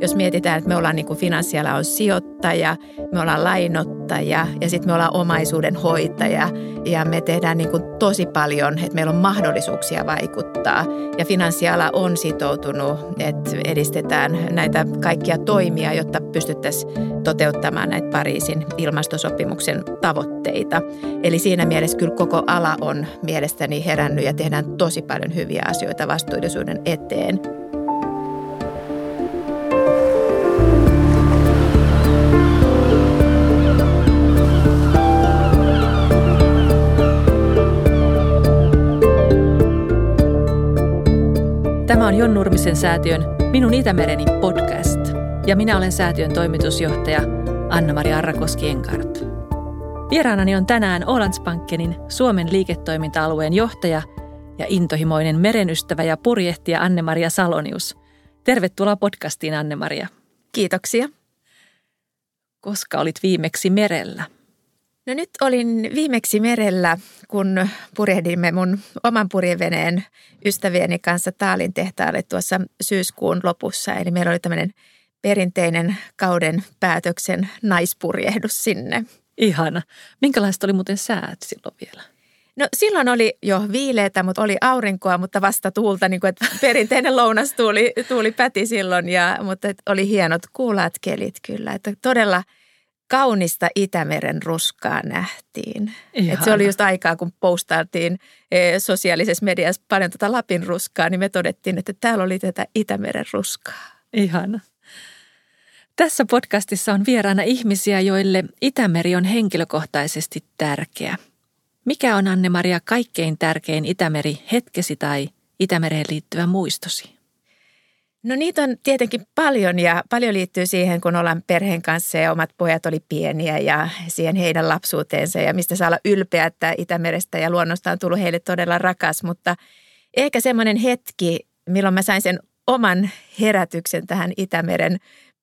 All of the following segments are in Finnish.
Jos mietitään, että me ollaan niin finanssiala on sijoittaja, me ollaan lainottaja ja sitten me ollaan omaisuuden hoitaja ja me tehdään niin kuin tosi paljon, että meillä on mahdollisuuksia vaikuttaa. Ja finanssiala on sitoutunut, että edistetään näitä kaikkia toimia, jotta pystyttäisiin toteuttamaan näitä Pariisin ilmastosopimuksen tavoitteita. Eli siinä mielessä kyllä koko ala on mielestäni herännyt ja tehdään tosi paljon hyviä asioita vastuullisuuden eteen. Tämä on Jon Nurmisen säätiön Minun Itämereni podcast ja minä olen säätiön toimitusjohtaja Anna-Maria Arrakoski-Enkart. Vieraanani on tänään Ålandsbankenin Suomen liiketoiminta-alueen johtaja ja intohimoinen merenystävä ja purjehtija Anne-Maria Salonius. Tervetuloa podcastiin Anne-Maria. Kiitoksia. Koska olit viimeksi merellä? No nyt olin viimeksi merellä, kun purjehdimme mun oman purjeveneen ystävieni kanssa Taalin tehtaalle tuossa syyskuun lopussa. Eli meillä oli tämmöinen perinteinen kauden päätöksen naispurjehdus sinne. Ihana. Minkälaista oli muuten säät silloin vielä? No silloin oli jo viileitä, mutta oli aurinkoa, mutta vasta tuulta, niin kuin, että perinteinen lounastuuli tuuli päti silloin, ja, mutta oli hienot kuulaat kelit kyllä. Että todella – kaunista Itämeren ruskaa nähtiin. Et se oli just aikaa, kun postailtiin e, sosiaalisessa mediassa paljon tuota Lapin ruskaa, niin me todettiin, että täällä oli tätä Itämeren ruskaa. Ihana. Tässä podcastissa on vieraana ihmisiä, joille Itämeri on henkilökohtaisesti tärkeä. Mikä on Anne-Maria kaikkein tärkein Itämeri hetkesi tai Itämereen liittyvä muistosi? No niitä on tietenkin paljon ja paljon liittyy siihen, kun ollaan perheen kanssa ja omat pojat oli pieniä ja siihen heidän lapsuuteensa ja mistä saa olla ylpeä, että Itämerestä ja luonnosta on tullut heille todella rakas. Mutta ehkä semmoinen hetki, milloin mä sain sen oman herätyksen tähän Itämeren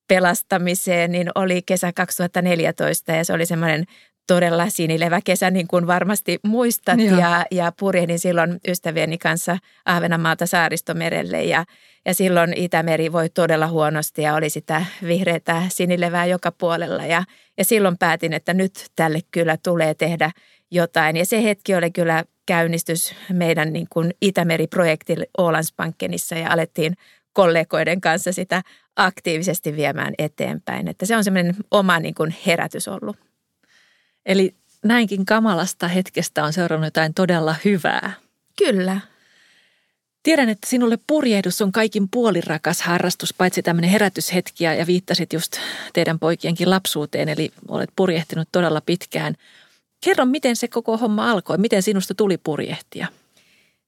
pelastamiseen, niin oli kesä 2014 ja se oli semmoinen todella sinilevä kesä, niin kuin varmasti muistat. Ja, ja purjehdin silloin ystävieni kanssa Ahvenanmaalta saaristomerelle ja, ja silloin Itämeri voi todella huonosti ja oli sitä vihreätä sinilevää joka puolella. Ja, ja silloin päätin, että nyt tälle kyllä tulee tehdä jotain. Ja se hetki oli kyllä käynnistys meidän niin kuin Itämeri-projektille Ålandsbankenissa ja alettiin kollegoiden kanssa sitä aktiivisesti viemään eteenpäin. Että se on semmoinen oma niin kuin herätys ollut. Eli näinkin kamalasta hetkestä on seurannut jotain todella hyvää. Kyllä. Tiedän, että sinulle purjehdus on kaikin puolirakas harrastus, paitsi tämmöinen herätyshetki ja viittasit just teidän poikienkin lapsuuteen, eli olet purjehtinut todella pitkään. Kerro, miten se koko homma alkoi, miten sinusta tuli purjehtia?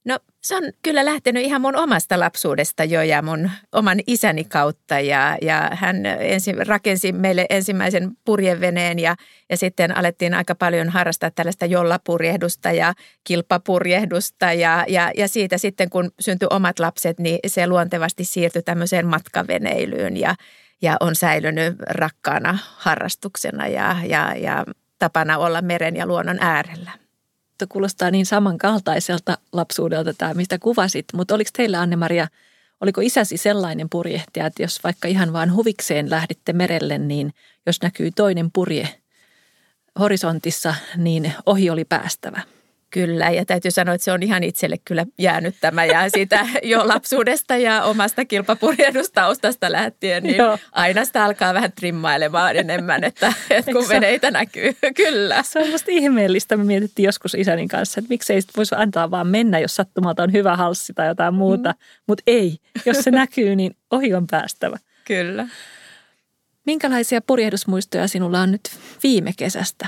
No se on kyllä lähtenyt ihan mun omasta lapsuudesta jo ja mun oman isäni kautta ja, ja hän ensin rakensi meille ensimmäisen purjeveneen ja, ja sitten alettiin aika paljon harrastaa tällaista jollapurjehdusta ja kilpapurjehdusta ja, ja, ja siitä sitten kun syntyi omat lapset, niin se luontevasti siirtyi tämmöiseen matkaveneilyyn ja, ja on säilynyt rakkaana harrastuksena ja, ja, ja tapana olla meren ja luonnon äärellä kuulostaa niin samankaltaiselta lapsuudelta tämä, mistä kuvasit. Mutta oliko teillä, Anne-Maria, oliko isäsi sellainen purjehtija, että jos vaikka ihan vaan huvikseen lähditte merelle, niin jos näkyy toinen purje horisontissa, niin ohi oli päästävä? Kyllä, ja täytyy sanoa, että se on ihan itselle kyllä jäänyt tämä ja sitä jo lapsuudesta ja omasta kilpapurjehdustaustasta lähtien, niin Joo. aina sitä alkaa vähän trimmailemaan enemmän, että, että kun veneitä näkyy, kyllä. Se on musta ihmeellistä, me mietittiin joskus isänin kanssa, että miksei sit voisi antaa vaan mennä, jos sattumalta on hyvä halssi tai jotain muuta, mm. mutta ei, jos se näkyy, niin ohi on päästävä. Kyllä. Minkälaisia purjehdusmuistoja sinulla on nyt viime kesästä?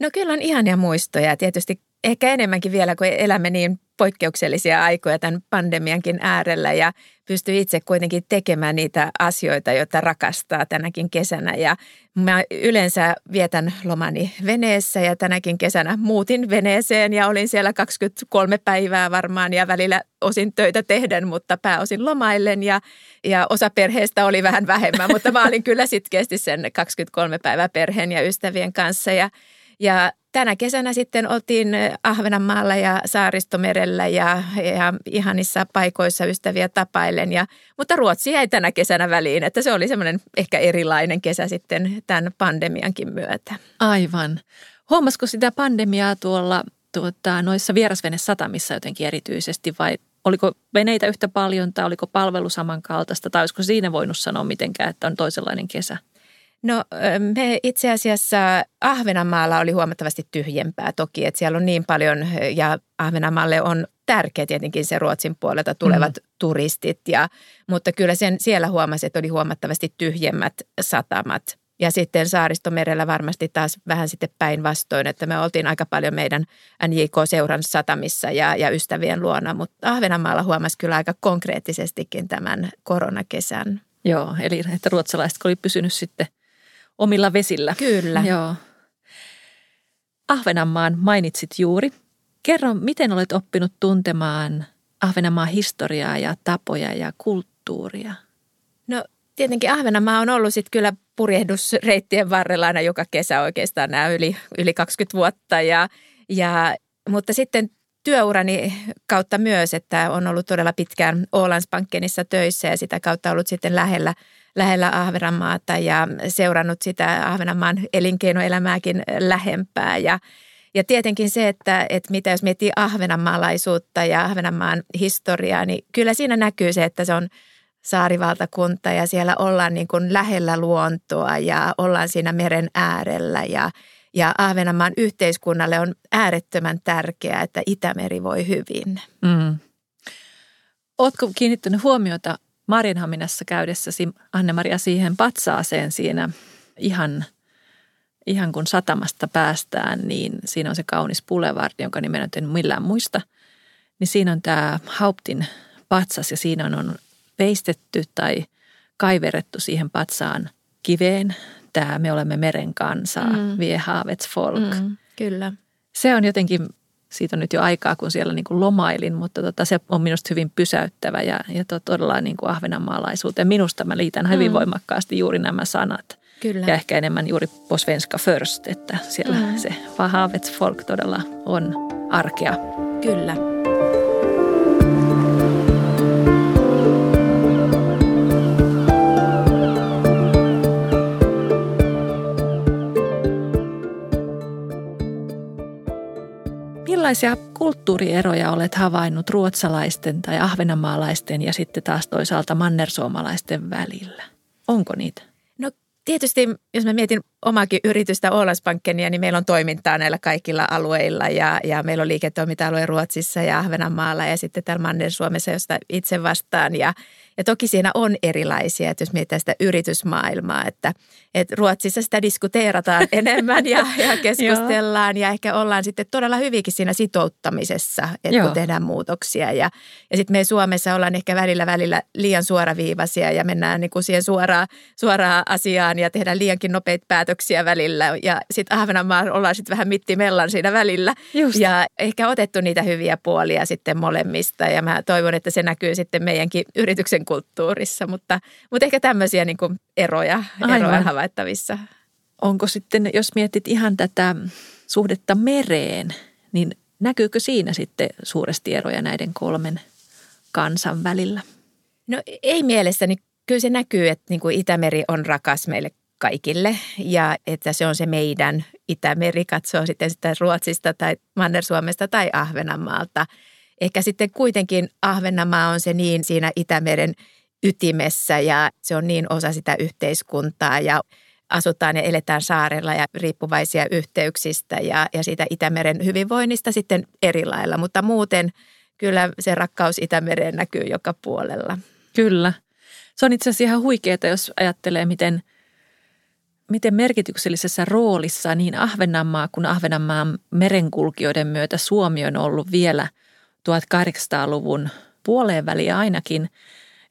No kyllä on ihania muistoja. Tietysti ehkä enemmänkin vielä, kun elämme niin poikkeuksellisia aikoja tämän pandemiankin äärellä ja pystyy itse kuitenkin tekemään niitä asioita, joita rakastaa tänäkin kesänä. Ja mä yleensä vietän lomani veneessä ja tänäkin kesänä muutin veneeseen ja olin siellä 23 päivää varmaan ja välillä osin töitä tehden, mutta pääosin lomaillen ja, ja osa perheestä oli vähän vähemmän, mutta mä olin kyllä sitkeästi sen 23 päivää perheen ja ystävien kanssa ja ja tänä kesänä sitten oltiin Ahvenanmaalla ja Saaristomerellä ja, ja ihanissa paikoissa ystäviä tapailen. Ja, mutta Ruotsi jäi tänä kesänä väliin, että se oli semmoinen ehkä erilainen kesä sitten tämän pandemiankin myötä. Aivan. Huomasiko sitä pandemiaa tuolla tuota, noissa vierasvenesatamissa jotenkin erityisesti vai oliko veneitä yhtä paljon tai oliko palvelu samankaltaista tai olisiko siinä voinut sanoa mitenkään, että on toisenlainen kesä? No me itse asiassa Ahvenanmaalla oli huomattavasti tyhjempää toki, että siellä on niin paljon ja Ahvenanmaalle on tärkeä tietenkin se Ruotsin puolelta tulevat mm. turistit, ja, mutta kyllä sen siellä huomasi, että oli huomattavasti tyhjemmät satamat. Ja sitten saaristomerellä varmasti taas vähän sitten päinvastoin, että me oltiin aika paljon meidän NJK-seuran satamissa ja, ja ystävien luona, mutta Ahvenanmaalla huomasi kyllä aika konkreettisestikin tämän koronakesän. Joo, eli että ruotsalaiset oli pysynyt sitten omilla vesillä. Kyllä. Joo. Ahvenanmaan mainitsit juuri. Kerro, miten olet oppinut tuntemaan Ahvenanmaan historiaa ja tapoja ja kulttuuria? No tietenkin Ahvenanmaa on ollut sitten kyllä purjehdusreittien varrella aina joka kesä oikeastaan nämä yli, yli 20 vuotta. Ja, ja, mutta sitten työurani kautta myös, että on ollut todella pitkään Ålandsbankenissa töissä ja sitä kautta ollut sitten lähellä, lähellä Ahvenanmaata ja seurannut sitä Ahvenanmaan elinkeinoelämääkin lähempää ja ja tietenkin se, että, että mitä jos miettii ahvenanmaalaisuutta ja Ahvenanmaan historiaa, niin kyllä siinä näkyy se, että se on saarivaltakunta ja siellä ollaan niin kuin lähellä luontoa ja ollaan siinä meren äärellä ja, ja Ahvenanmaan yhteiskunnalle on äärettömän tärkeää, että Itämeri voi hyvin. Mm. Oletko kiinnittänyt huomiota Marinhaminassa käydessäsi, Anne-Maria, siihen patsaaseen siinä ihan, ihan kun satamasta päästään, niin siinä on se kaunis boulevard, jonka nimen en millään muista. Niin siinä on tämä Hauptin patsas ja siinä on, veistetty tai kaiverettu siihen patsaan kiveen tämä Me olemme meren kansaa, mm. Havets folk. Mm, kyllä. Se on jotenkin, siitä on nyt jo aikaa, kun siellä niin kuin lomailin, mutta tota, se on minusta hyvin pysäyttävä ja, ja to, todella niin kuin ahvenanmaalaisuuteen. Minusta mä liitän hyvin mm. voimakkaasti juuri nämä sanat. Kyllä. Ja ehkä enemmän juuri på svenska first, että siellä mm. se Vahavets folk todella on arkea. Kyllä. Millaisia kulttuurieroja olet havainnut ruotsalaisten tai ahvenanmaalaisten ja sitten taas toisaalta mannersuomalaisten välillä? Onko niitä? No tietysti, jos mä mietin omaakin yritystä Ålandsbankkenia, niin meillä on toimintaa näillä kaikilla alueilla ja, ja meillä on liiketoiminta-alue Ruotsissa ja Ahvenanmaalla ja sitten täällä Manner-Suomessa, josta itse vastaan ja, ja toki siinä on erilaisia, että jos mietitään sitä yritysmaailmaa, että, että Ruotsissa sitä diskuteerataan enemmän ja, ja keskustellaan ja ehkä ollaan sitten todella hyvinkin siinä sitouttamisessa, että Joo. kun tehdään muutoksia. Ja, ja sitten me Suomessa ollaan ehkä välillä välillä liian suoraviivaisia ja mennään niin kuin siihen suoraan, suoraan asiaan ja tehdään liiankin nopeita päätöksiä välillä. Ja sitten Ahvenanmaa ollaan sitten vähän mittimellan siinä välillä. Just. Ja ehkä otettu niitä hyviä puolia sitten molemmista ja mä toivon, että se näkyy sitten meidänkin yrityksen toisen kulttuurissa, mutta, mutta ehkä tämmöisiä niin kuin eroja, eroja havaittavissa. Onko sitten, jos mietit ihan tätä suhdetta mereen, niin näkyykö siinä sitten suuresti eroja näiden kolmen kansan välillä? No ei mielestäni. Kyllä se näkyy, että niin kuin Itämeri on rakas meille kaikille ja että se on se meidän Itämeri, katsoo sitten sitä Ruotsista tai Manner-Suomesta tai Ahvenanmaalta – ehkä sitten kuitenkin Ahvenanmaa on se niin siinä Itämeren ytimessä ja se on niin osa sitä yhteiskuntaa ja asutaan ja eletään saarella ja riippuvaisia yhteyksistä ja, ja siitä Itämeren hyvinvoinnista sitten eri lailla. Mutta muuten kyllä se rakkaus Itämereen näkyy joka puolella. Kyllä. Se on itse asiassa ihan huikeaa, jos ajattelee, miten, miten merkityksellisessä roolissa niin Ahvenanmaa kuin Ahvenanmaan merenkulkijoiden myötä Suomi on ollut vielä – 1800-luvun puoleen väliin ainakin,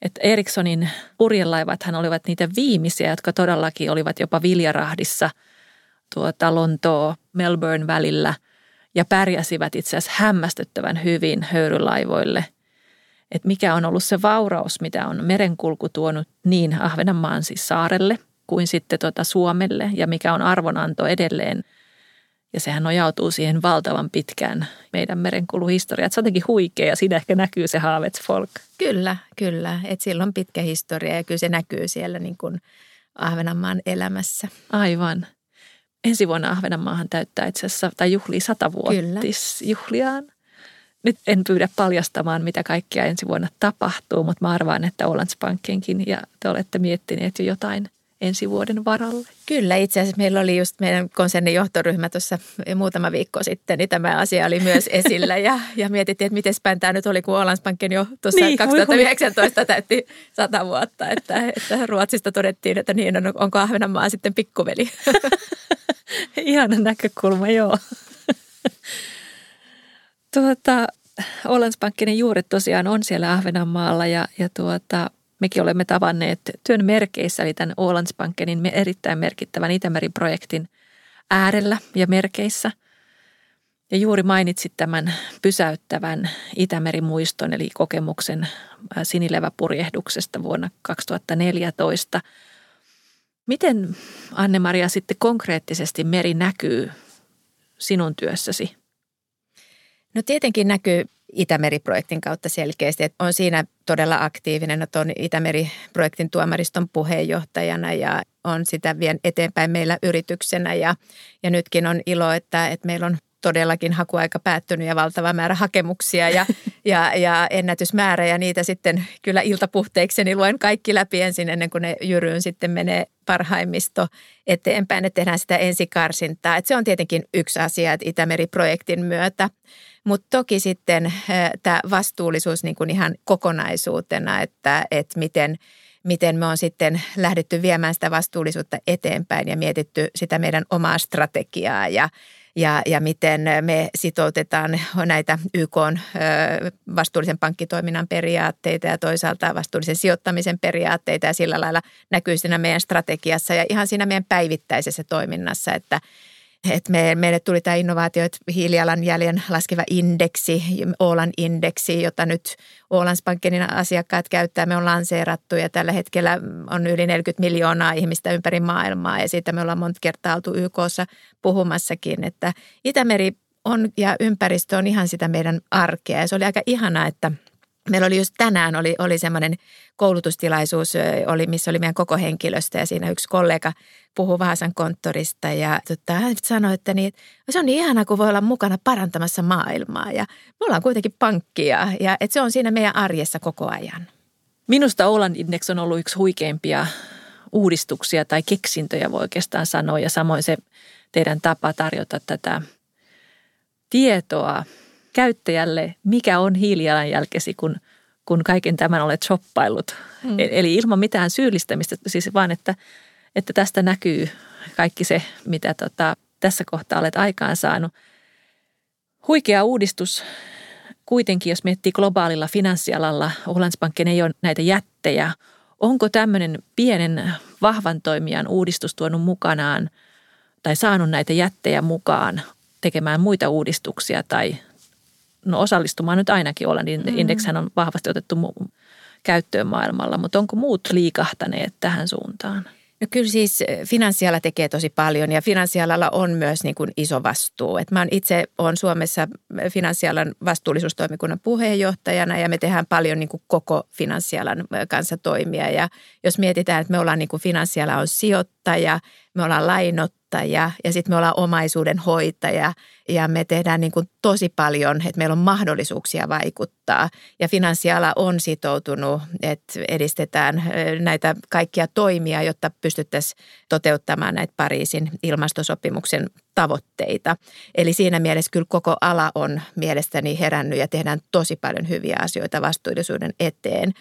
että Erikssonin purjelaivathan olivat niitä viimeisiä, jotka todellakin olivat jopa Viljarahdissa tuota Lontoo, Melbourne välillä ja pärjäsivät itse asiassa hämmästyttävän hyvin höyrylaivoille. Että mikä on ollut se vauraus, mitä on merenkulku tuonut niin Ahvenanmaan siis saarelle kuin sitten tuota Suomelle ja mikä on arvonanto edelleen Ja sehän nojautuu siihen valtavan pitkään meidän merenkuluhistoriaan. Se on jotenkin huikea ja siinä ehkä näkyy se Havetsfolk. Kyllä, kyllä. Et sillä on pitkä historia ja kyllä se näkyy siellä niin kuin Ahvenanmaan elämässä. Aivan. Ensi vuonna Ahvenanmaahan täyttää itse asiassa, tai juhlii satavuotisjuhliaan. Nyt en pyydä paljastamaan, mitä kaikkia ensi vuonna tapahtuu, mutta mä arvaan, että Ålandsbankenkin ja te olette miettineet jo jotain – ensi vuoden varalle? Kyllä, itse asiassa meillä oli just meidän konsernin johtoryhmä tuossa muutama viikko sitten, niin tämä asia oli myös esillä ja, ja mietittiin, että miten päin tämä nyt oli, kun Ålandsbanken jo tuossa niin, 2019 täytti sata vuotta, että, että Ruotsista todettiin, että niin on, onko Ahvenanmaa sitten pikkuveli. Ihana näkökulma, joo. tuota, Ålandsbankenin juuret tosiaan on siellä Ahvenanmaalla ja, ja tuota, mekin olemme tavanneet työn merkeissä, eli tämän Ålandsbankenin erittäin merkittävän Itämeri-projektin äärellä ja merkeissä. Ja juuri mainitsit tämän pysäyttävän Itämeri-muiston, eli kokemuksen sinileväpurjehduksesta vuonna 2014. Miten, Anne-Maria, sitten konkreettisesti meri näkyy sinun työssäsi? No tietenkin näkyy Itämeri-projektin kautta selkeästi. Että on siinä todella aktiivinen, että on Itämeri-projektin tuomariston puheenjohtajana ja on sitä vien eteenpäin meillä yrityksenä. Ja, ja nytkin on ilo, että, että meillä on todellakin hakuaika päättynyt ja valtava määrä hakemuksia ja, ja, ja ennätysmäärä ja niitä sitten kyllä iltapuhteikseni luen kaikki läpi ensin ennen kuin ne jyryyn sitten menee parhaimmisto eteenpäin, että tehdään sitä ensikarsintaa. Että se on tietenkin yksi asia, että Itämeri-projektin myötä – mutta toki sitten eh, tämä vastuullisuus niin kuin ihan kokonaisuutena, että, että miten, miten me on sitten lähdetty viemään sitä vastuullisuutta eteenpäin ja mietitty sitä meidän omaa strategiaa ja, ja, ja miten me sitoutetaan näitä YK vastuullisen pankkitoiminnan periaatteita ja toisaalta vastuullisen sijoittamisen periaatteita. Ja sillä lailla näkyy siinä meidän strategiassa ja ihan siinä meidän päivittäisessä toiminnassa, että – että me, meille tuli tämä innovaatioit hiilijalanjäljen laskeva indeksi, Oolan indeksi, jota nyt Oolandspankenin asiakkaat käyttää. Me on lanseerattu ja tällä hetkellä on yli 40 miljoonaa ihmistä ympäri maailmaa ja siitä me ollaan monta kertaa oltu YKssa puhumassakin, että Itämeri on ja ympäristö on ihan sitä meidän arkea ja se oli aika ihanaa, että – Meillä oli just tänään oli, oli semmoinen koulutustilaisuus, oli, missä oli meidän koko henkilöstö ja siinä yksi kollega puhuu Vaasan konttorista ja tota, hän sanoi, että niin, se on niin ihana, kun voi olla mukana parantamassa maailmaa ja me ollaan kuitenkin pankkia ja että se on siinä meidän arjessa koko ajan. Minusta Oland Index on ollut yksi huikeimpia uudistuksia tai keksintöjä voi oikeastaan sanoa ja samoin se teidän tapa tarjota tätä tietoa käyttäjälle, mikä on hiilijalanjälkesi, kun, kun kaiken tämän olet shoppaillut. Mm. E-, eli ilman mitään syyllistämistä, siis vaan, että, että tästä näkyy kaikki se, mitä tota, tässä kohtaa olet aikaan saanut. Huikea uudistus kuitenkin, jos miettii globaalilla finanssialalla, Ålandsbanken ei ole näitä jättejä. Onko tämmöinen pienen vahvan toimijan uudistus tuonut mukanaan tai saanut näitä jättejä mukaan tekemään muita uudistuksia tai, no osallistumaan nyt ainakin olla, niin mm. indekshän on vahvasti otettu käyttöön maailmalla, mutta onko muut liikahtaneet tähän suuntaan? No kyllä siis eh, finanssiala tekee tosi paljon ja finanssialalla on myös niin kuin iso vastuu. Et mä itse olen Suomessa finanssialan vastuullisuustoimikunnan puheenjohtajana ja me tehdään paljon niin kuin koko finanssialan eh, kanssa toimia. Ja jos mietitään, että me ollaan niin kuin finanssiala on sijoittaja, me ollaan lainottaja ja sitten me ollaan omaisuuden hoitaja ja me tehdään niin kuin tosi paljon, että meillä on mahdollisuuksia vaikuttaa. Ja finanssiala on sitoutunut, että edistetään näitä kaikkia toimia, jotta pystyttäisiin toteuttamaan näitä Pariisin ilmastosopimuksen tavoitteita. Eli siinä mielessä kyllä koko ala on mielestäni herännyt ja tehdään tosi paljon hyviä asioita vastuullisuuden eteen.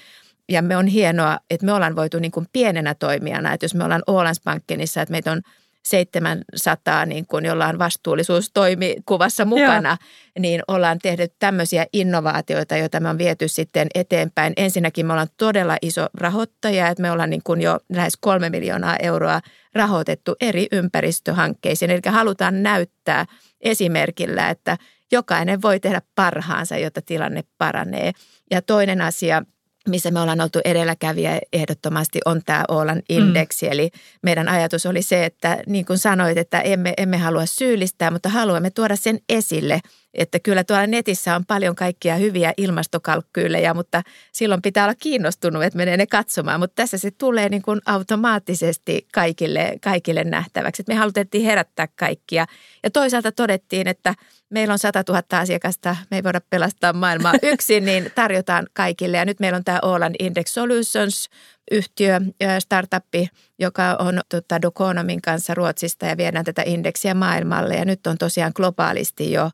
Ja me on hienoa, että me ollaan voitu niin kuin pienenä toimijana, että jos me ollaan Ålandsbankenissa, että meitä on 700, niin kuin, jolla on vastuullisuustoimikuvassa mukana, Joo. niin ollaan tehnyt tämmöisiä innovaatioita, joita me on viety sitten eteenpäin. Ensinnäkin me ollaan todella iso rahoittaja, että me ollaan niin kuin jo lähes kolme miljoonaa euroa rahoitettu eri ympäristöhankkeisiin. Eli halutaan näyttää esimerkillä, että jokainen voi tehdä parhaansa, jotta tilanne paranee. Ja toinen asia – missä me ollaan oltu edelläkävijä ehdottomasti on tämä Oolan indeksi. Mm. Eli meidän ajatus oli se, että niin kuin sanoit, että emme, emme halua syyllistää, mutta haluamme tuoda sen esille – että kyllä tuolla netissä on paljon kaikkia hyviä ilmastokalkkyylejä, mutta silloin pitää olla kiinnostunut, että menee ne katsomaan. Mutta tässä se tulee niin kuin automaattisesti kaikille, kaikille nähtäväksi. Että me halutettiin herättää kaikkia. Ja toisaalta todettiin, että meillä on 100 000 asiakasta, me ei voida pelastaa maailmaa yksin, niin tarjotaan kaikille. Ja nyt meillä on tämä Åland Index Solutions yhtiö, startuppi, joka on tota, Doconomin kanssa Ruotsista ja viedään tätä indeksiä maailmalle. Ja nyt on tosiaan globaalisti jo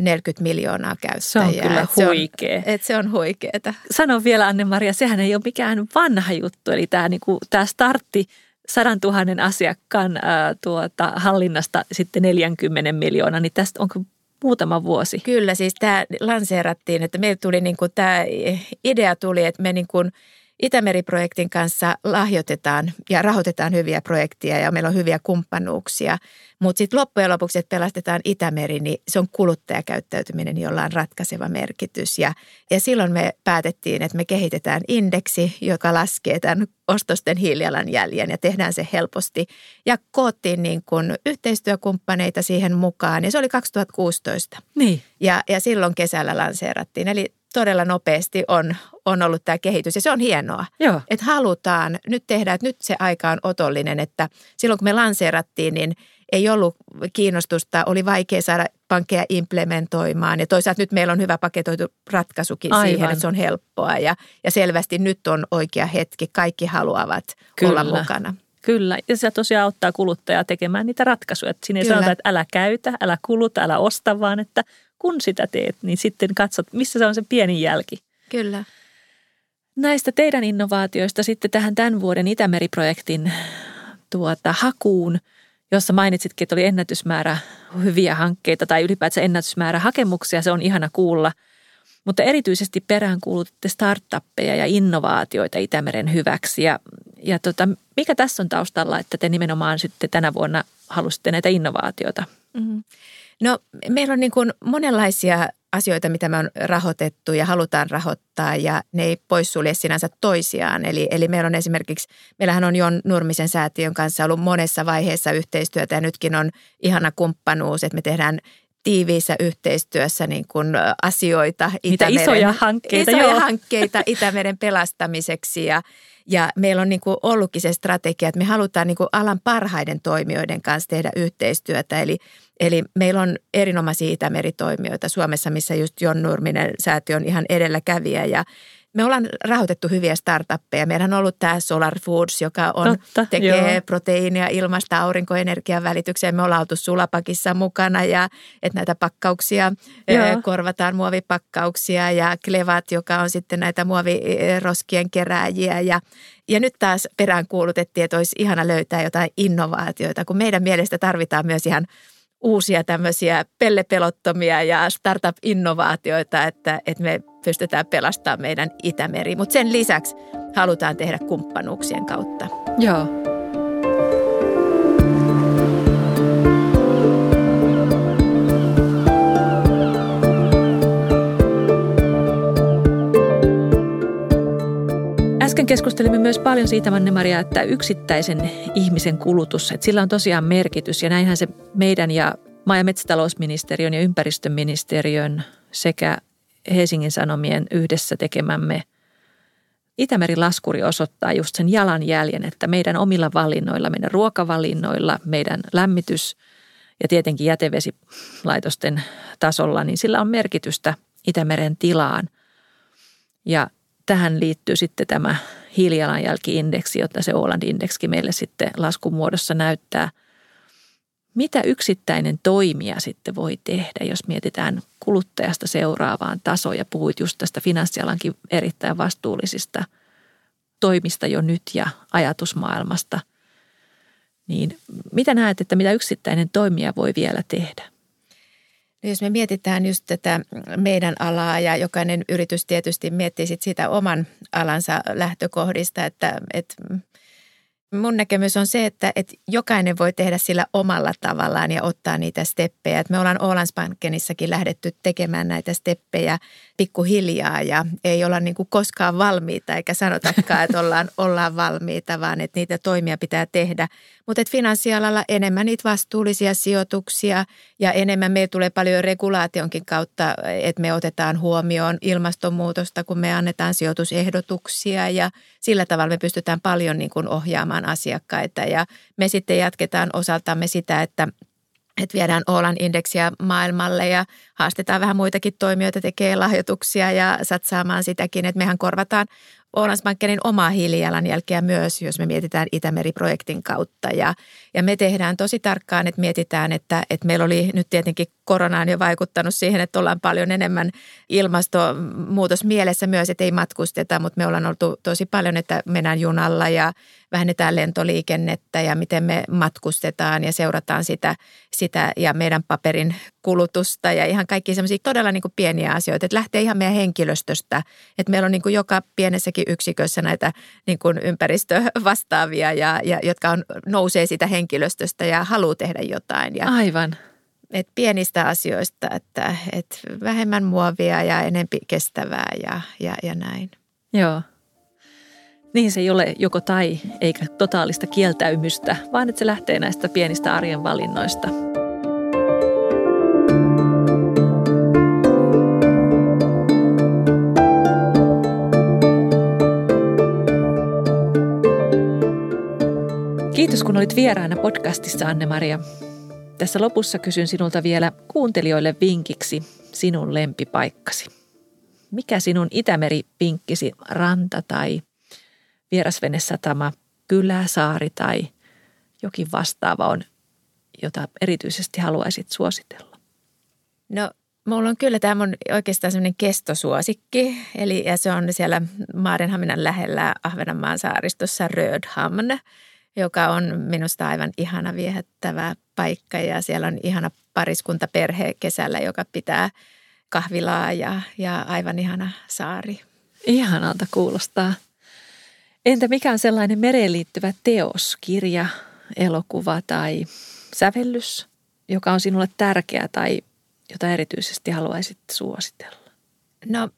40 miljoonaa käyttäjää. Se on kyllä et huikea. Se on, et se on huikeeta. Sano vielä Anne-Maria, sehän ei ole mikään vanha juttu. Eli tämä, niinku, tämä startti sadan tuhannen asiakkaan ää, tuota, hallinnasta sitten 40 miljoonaa, niin tästä onko muutama vuosi? Kyllä, siis tämä lanseerattiin, että meillä tuli niin kuin, tämä idea tuli, että me niin kuin – Itämeri-projektin kanssa lahjoitetaan ja rahoitetaan hyviä projekteja ja meillä on hyviä kumppanuuksia. Mutta sitten loppujen lopuksi, että pelastetaan Itämeri, niin se on kuluttajakäyttäytyminen, jolla on ratkaiseva merkitys. Ja, ja silloin me päätettiin, että me kehitetään indeksi, joka laskee tämän ostosten hiilijalanjäljen ja tehdään se helposti. Ja koottiin niin kuin yhteistyökumppaneita siihen mukaan ja se oli 2016. Niin. Ja, ja silloin kesällä lanseerattiin. Eli todella nopeasti on, on ollut tämä kehitys ja se on hienoa. Joo. Että halutaan nyt tehdä, että nyt se aika on otollinen, että silloin kun me lanseerattiin, niin ei ollut kiinnostusta, oli vaikea saada pankkeja implementoimaan ja toisaalta nyt meillä on hyvä paketoitu ratkaisukin Aivan. siihen, että se on helppoa ja, ja selvästi nyt on oikea hetki, kaikki haluavat Kyllä. olla mukana. Kyllä, ja se tosiaan auttaa kuluttajaa tekemään niitä ratkaisuja. Että siinä ei Kyllä. sanota, että älä käytä, älä kuluta, älä osta, vaan että kun sitä teet, niin sitten katsot, missä se on se pieni jälki. Kyllä. Näistä teidän innovaatioista sitten tähän tämän vuoden Itämeri-projektin tuota, hakuun, jossa mainitsitkin, että oli ennätysmäärä hyviä hankkeita tai ylipäätään ennätysmäärä hakemuksia, se on ihana kuulla. Mutta erityisesti perään kuulutitte startuppeja ja innovaatioita Itämeren hyväksi. Ja, ja tota, mikä tässä on taustalla, että te nimenomaan sitten tänä vuonna halusitte näitä innovaatioita? Mm-hmm. No meillä on niin kuin monenlaisia asioita, mitä me on rahoitettu ja halutaan rahoittaa ja ne ei poissulje sinänsä toisiaan. Eli, eli meillä on esimerkiksi, meillähän on Jon Nurmisen säätiön kanssa ollut monessa vaiheessa yhteistyötä ja nytkin on ihana kumppanuus, että me tehdään tiiviissä yhteistyössä niin kuin asioita Itämeren, isoja hankkeita, isoja joo. hankkeita Itämeren pelastamiseksi ja, ja meillä on niin kuin ollutkin se strategia, että me halutaan niin kuin alan parhaiden toimijoiden kanssa tehdä yhteistyötä. Eli, eli meillä on erinomaisia Itämeritoimijoita Suomessa, missä just Jon Nurminen säätiö on ihan edelläkävijä ja me ollaan rahoitettu hyviä startuppeja. Meidän on ollut tämä Solar Foods, joka on, Totta, tekee joo. proteiinia ilmasta aurinkoenergian välitykseen. Me ollaan oltu Sulapakissa mukana ja että näitä pakkauksia joo. korvataan muovipakkauksia ja Klevat, joka on sitten näitä muoviroskien kerääjiä ja ja nyt taas perään kuulutettiin, että olisi ihana löytää jotain innovaatioita, kun meidän mielestä tarvitaan myös ihan uusia tämmöisiä pellepelottomia ja startup-innovaatioita, että, että me pystytään pelastamaan meidän Itämeri. Mutta sen lisäksi halutaan tehdä kumppanuuksien kautta. Joo. Äsken keskustelimme myös paljon siitä, Manne-Maria, että yksittäisen ihmisen kulutus, että sillä on tosiaan merkitys. Ja näinhän se meidän ja maa- ja metsätalousministeriön ja ympäristöministeriön sekä Helsingin Sanomien yhdessä tekemämme Itämeri-laskuri osoittaa just sen jalanjäljen, että meidän omilla valinnoilla, meidän ruokavalinnoilla, meidän lämmitys ja tietenkin jätevesilaitosten tasolla, niin sillä on merkitystä Itämeren tilaan. Ja tähän liittyy sitten tämä hiilijalanjälki-indeksi, jotta se Åland-indeksi meille sitten laskumuodossa näyttää – mitä yksittäinen toimija sitten voi tehdä, jos mietitään kuluttajasta seuraavaan tasoon ja puhuit just tästä finanssialankin erittäin vastuullisista toimista jo nyt ja ajatusmaailmasta, niin mitä näet, että mitä yksittäinen toimija voi vielä tehdä? No jos me mietitään just tätä meidän alaa ja jokainen yritys tietysti miettii sit sitä oman alansa lähtökohdista, että, että Mun näkemys on se, että, että jokainen voi tehdä sillä omalla tavallaan ja ottaa niitä steppejä. Että me ollaan Ålandsbankenissakin lähdetty tekemään näitä steppejä pikkuhiljaa ja ei olla niin kuin koskaan valmiita eikä sanotakaan, että ollaan, ollaan valmiita, vaan että niitä toimia pitää tehdä. Mutta että finanssialalla enemmän niitä vastuullisia sijoituksia ja enemmän meillä tulee paljon regulaationkin kautta, että me otetaan huomioon ilmastonmuutosta, kun me annetaan sijoitusehdotuksia ja sillä tavalla me pystytään paljon niin kuin ohjaamaan asiakkaita ja me sitten jatketaan osaltamme sitä, että että viedään Oolan indeksiä maailmalle ja haastetaan vähän muitakin toimijoita tekee lahjoituksia ja satsaamaan sitäkin, että mehän korvataan Ålandsbankenin omaa hiilijalanjälkeä myös, jos me mietitään Itämeri-projektin kautta. Ja, ja me tehdään tosi tarkkaan, että mietitään, että, että meillä oli nyt tietenkin koronaan jo vaikuttanut siihen, että ollaan paljon enemmän ilmastonmuutos mielessä myös, että ei matkusteta, mutta me ollaan oltu tosi paljon, että mennään junalla ja vähennetään lentoliikennettä ja miten me matkustetaan ja seurataan sitä, sitä ja meidän paperin kulutusta ja ihan kaikki semmoisia todella niin kuin pieniä asioita, että lähtee ihan meidän henkilöstöstä, että meillä on niin kuin joka pienessäkin yksikössä näitä niin kuin ympäristövastaavia, ja, ja, jotka on, nousee siitä henkilöstöstä ja haluaa tehdä jotain. Ja, Aivan. Et pienistä asioista, että et vähemmän muovia ja enempi kestävää ja, ja, ja näin. Joo. Niin se ei ole joko tai eikä totaalista kieltäymystä, vaan että se lähtee näistä pienistä arjen valinnoista – Kiitos kun olit vieraana podcastissa Anne-Maria. Tässä lopussa kysyn sinulta vielä kuuntelijoille vinkiksi sinun lempipaikkasi. Mikä sinun Itämeri-pinkkisi, ranta tai vierasvenesatama, kylä, saari tai jokin vastaava on, jota erityisesti haluaisit suositella? No Mulla on kyllä tämä on oikeastaan semmoinen kestosuosikki, eli ja se on siellä Maarenhaminan lähellä Ahvenanmaan saaristossa Rödhamn joka on minusta aivan ihana viehättävä paikka ja siellä on ihana pariskunta perhe kesällä, joka pitää kahvilaa ja, ja aivan ihana saari. Ihanalta kuulostaa. Entä mikä on sellainen mereen liittyvä teos, kirja, elokuva tai sävellys, joka on sinulle tärkeä tai jota erityisesti haluaisit suositella? No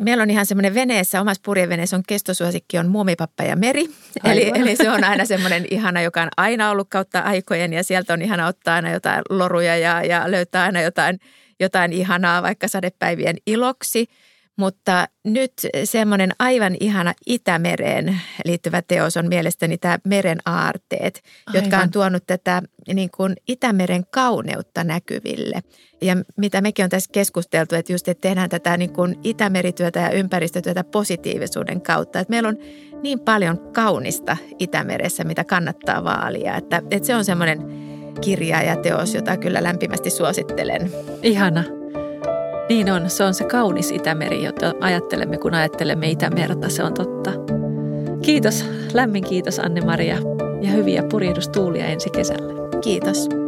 Meillä on ihan semmoinen veneessä, omassa purjeveneessä on kestosuosikki on Muumipappa ja Meri. Eli, eli se on aina semmoinen ihana, joka on aina ollut kautta aikojen ja sieltä on ihana ottaa aina jotain loruja ja, ja löytää aina jotain, jotain ihanaa vaikka sadepäivien iloksi – mutta nyt semmoinen aivan ihana Itämereen liittyvä teos on mielestäni tämä Meren aarteet, aivan. jotka on tuonut tätä niin kuin Itämeren kauneutta näkyville. Ja mitä mekin on tässä keskusteltu, että just että tehdään tätä niin kuin Itämerityötä ja ympäristötyötä positiivisuuden kautta. Että meillä on niin paljon kaunista Itämeressä, mitä kannattaa vaalia. Että, että se on semmoinen kirja ja teos, jota kyllä lämpimästi suosittelen. Ihana. Niin on, se on se kaunis Itämeri, jota ajattelemme, kun ajattelemme Itämerta, se on totta. Kiitos, lämmin kiitos Anne-Maria ja hyviä purjehdustuulia ensi kesällä. Kiitos.